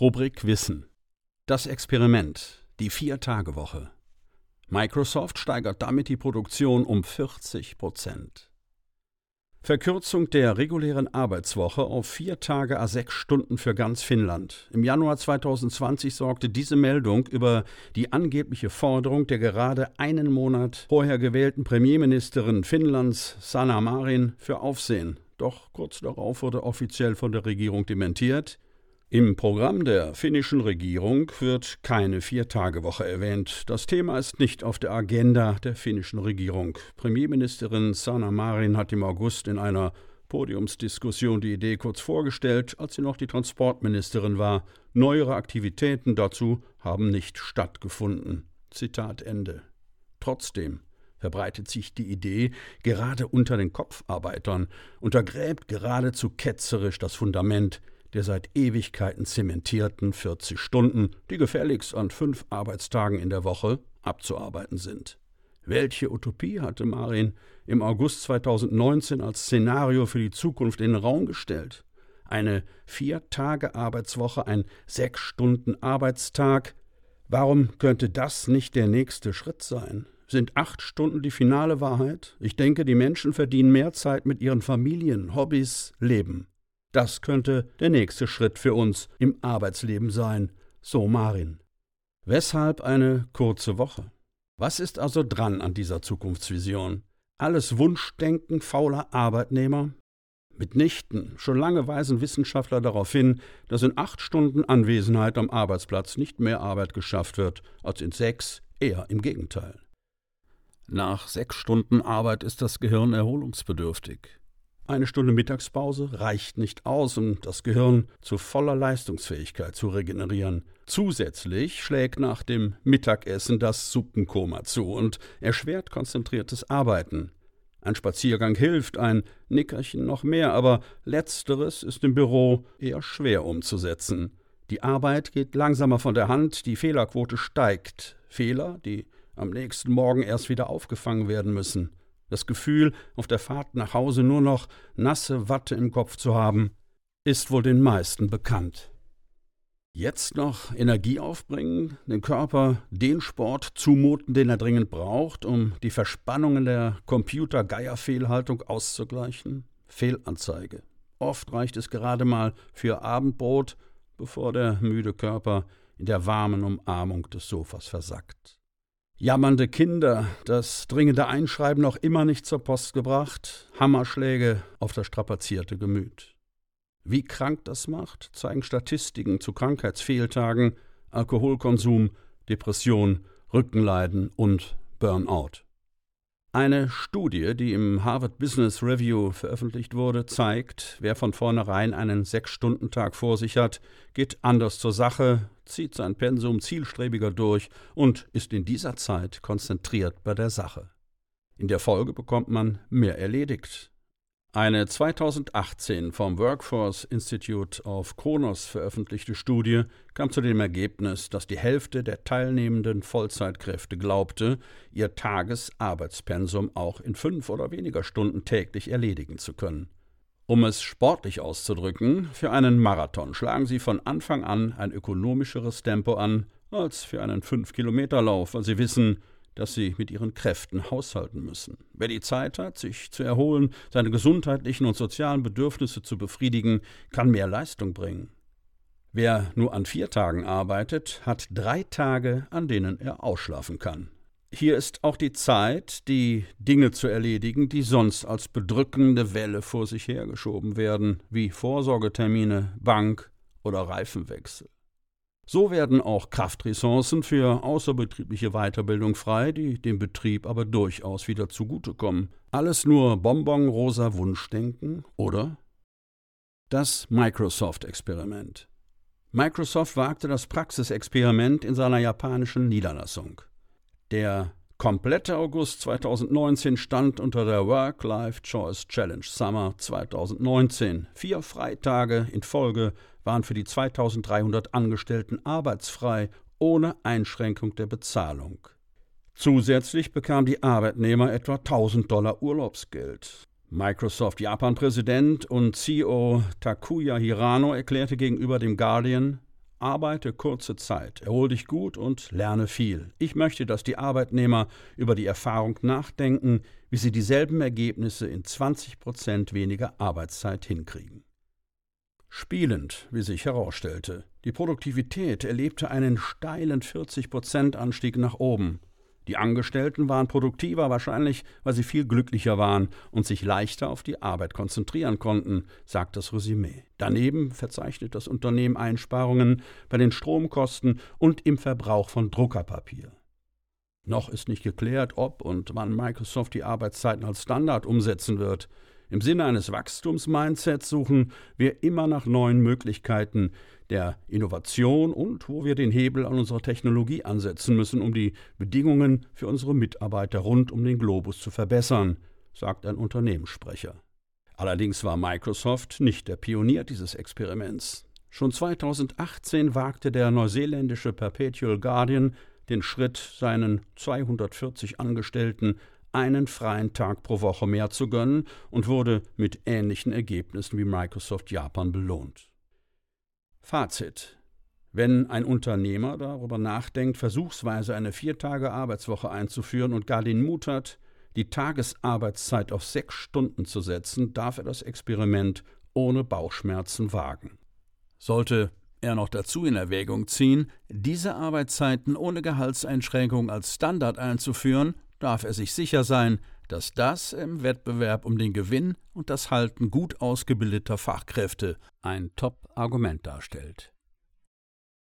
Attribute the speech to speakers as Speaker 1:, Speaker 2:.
Speaker 1: Rubrik Wissen. Das Experiment, die Vier-Tage-Woche. Microsoft steigert damit die Produktion um 40 Prozent. Verkürzung der regulären Arbeitswoche auf vier Tage a sechs Stunden für ganz Finnland. Im Januar 2020 sorgte diese Meldung über die angebliche Forderung der gerade einen Monat vorher gewählten Premierministerin Finnlands Sanna Marin für Aufsehen. Doch kurz darauf wurde offiziell von der Regierung dementiert. Im Programm der finnischen Regierung wird keine Viertagewoche erwähnt. Das Thema ist nicht auf der Agenda der finnischen Regierung. Premierministerin Sanna Marin hat im August in einer Podiumsdiskussion die Idee kurz vorgestellt, als sie noch die Transportministerin war. Neuere Aktivitäten dazu haben nicht stattgefunden. Zitat Ende. Trotzdem verbreitet sich die Idee gerade unter den Kopfarbeitern, untergräbt geradezu ketzerisch das Fundament der seit Ewigkeiten zementierten 40 Stunden, die gefälligst an fünf Arbeitstagen in der Woche abzuarbeiten sind. Welche Utopie hatte Marin im August 2019 als Szenario für die Zukunft in den Raum gestellt? Eine Vier-Tage-Arbeitswoche, ein Sechs-Stunden-Arbeitstag. Warum könnte das nicht der nächste Schritt sein? Sind acht Stunden die finale Wahrheit? Ich denke, die Menschen verdienen mehr Zeit mit ihren Familien, Hobbys, Leben. Das könnte der nächste Schritt für uns im Arbeitsleben sein, so Marin. Weshalb eine kurze Woche? Was ist also dran an dieser Zukunftsvision? Alles Wunschdenken fauler Arbeitnehmer? Mitnichten. Schon lange weisen Wissenschaftler darauf hin, dass in acht Stunden Anwesenheit am Arbeitsplatz nicht mehr Arbeit geschafft wird als in sechs, eher im Gegenteil. Nach sechs Stunden Arbeit ist das Gehirn erholungsbedürftig. Eine Stunde Mittagspause reicht nicht aus, um das Gehirn zu voller Leistungsfähigkeit zu regenerieren. Zusätzlich schlägt nach dem Mittagessen das Suppenkoma zu und erschwert konzentriertes Arbeiten. Ein Spaziergang hilft, ein Nickerchen noch mehr, aber letzteres ist im Büro eher schwer umzusetzen. Die Arbeit geht langsamer von der Hand, die Fehlerquote steigt. Fehler, die am nächsten Morgen erst wieder aufgefangen werden müssen. Das Gefühl, auf der Fahrt nach Hause nur noch nasse Watte im Kopf zu haben, ist wohl den meisten bekannt. Jetzt noch Energie aufbringen, den Körper den Sport zumuten, den er dringend braucht, um die Verspannungen der Computer-Geier-Fehlhaltung auszugleichen? Fehlanzeige. Oft reicht es gerade mal für Abendbrot, bevor der müde Körper in der warmen Umarmung des Sofas versackt. Jammernde Kinder, das dringende Einschreiben noch immer nicht zur Post gebracht, Hammerschläge auf das strapazierte Gemüt. Wie krank das macht, zeigen Statistiken zu Krankheitsfehltagen, Alkoholkonsum, Depression, Rückenleiden und Burnout. Eine Studie, die im Harvard Business Review veröffentlicht wurde, zeigt, wer von vornherein einen Sechs-Stunden-Tag vor sich hat, geht anders zur Sache, zieht sein Pensum zielstrebiger durch und ist in dieser Zeit konzentriert bei der Sache. In der Folge bekommt man mehr erledigt, eine 2018 vom Workforce Institute of Kronos veröffentlichte Studie kam zu dem Ergebnis, dass die Hälfte der teilnehmenden Vollzeitkräfte glaubte, ihr Tagesarbeitspensum auch in fünf oder weniger Stunden täglich erledigen zu können. Um es sportlich auszudrücken, für einen Marathon schlagen sie von Anfang an ein ökonomischeres Tempo an als für einen 5-Kilometer-Lauf, weil sie wissen, dass sie mit ihren Kräften haushalten müssen. Wer die Zeit hat, sich zu erholen, seine gesundheitlichen und sozialen Bedürfnisse zu befriedigen, kann mehr Leistung bringen. Wer nur an vier Tagen arbeitet, hat drei Tage, an denen er ausschlafen kann. Hier ist auch die Zeit, die Dinge zu erledigen, die sonst als bedrückende Welle vor sich hergeschoben werden, wie Vorsorgetermine, Bank oder Reifenwechsel. So werden auch Kraftressourcen für außerbetriebliche Weiterbildung frei, die dem Betrieb aber durchaus wieder zugutekommen. Alles nur bonbonrosa Wunschdenken, oder? Das Microsoft-Experiment. Microsoft wagte das Praxisexperiment in seiner japanischen Niederlassung. Der komplette August 2019 stand unter der Work-Life-Choice Challenge Summer 2019. Vier Freitage in Folge waren für die 2300 Angestellten arbeitsfrei, ohne Einschränkung der Bezahlung. Zusätzlich bekamen die Arbeitnehmer etwa 1000 Dollar Urlaubsgeld. Microsoft Japan-Präsident und CEO Takuya Hirano erklärte gegenüber dem Guardian, Arbeite kurze Zeit, erhol dich gut und lerne viel. Ich möchte, dass die Arbeitnehmer über die Erfahrung nachdenken, wie sie dieselben Ergebnisse in 20 Prozent weniger Arbeitszeit hinkriegen. Spielend, wie sich herausstellte. Die Produktivität erlebte einen steilen 40 Prozent Anstieg nach oben. Die Angestellten waren produktiver, wahrscheinlich weil sie viel glücklicher waren und sich leichter auf die Arbeit konzentrieren konnten, sagt das Resümee. Daneben verzeichnet das Unternehmen Einsparungen bei den Stromkosten und im Verbrauch von Druckerpapier. Noch ist nicht geklärt, ob und wann Microsoft die Arbeitszeiten als Standard umsetzen wird. Im Sinne eines Wachstumsmindsets suchen wir immer nach neuen Möglichkeiten der Innovation und wo wir den Hebel an unserer Technologie ansetzen müssen, um die Bedingungen für unsere Mitarbeiter rund um den Globus zu verbessern, sagt ein Unternehmenssprecher. Allerdings war Microsoft nicht der Pionier dieses Experiments. Schon 2018 wagte der neuseeländische Perpetual Guardian den Schritt, seinen 240 Angestellten einen freien Tag pro Woche mehr zu gönnen und wurde mit ähnlichen Ergebnissen wie Microsoft Japan belohnt. Fazit. Wenn ein Unternehmer darüber nachdenkt, versuchsweise eine Viertage-Arbeitswoche einzuführen und gar den Mut hat, die Tagesarbeitszeit auf sechs Stunden zu setzen, darf er das Experiment ohne Bauchschmerzen wagen. Sollte er noch dazu in Erwägung ziehen, diese Arbeitszeiten ohne Gehaltseinschränkung als Standard einzuführen, darf er sich sicher sein, dass das im Wettbewerb um den Gewinn und das Halten gut ausgebildeter Fachkräfte ein Top-Argument darstellt.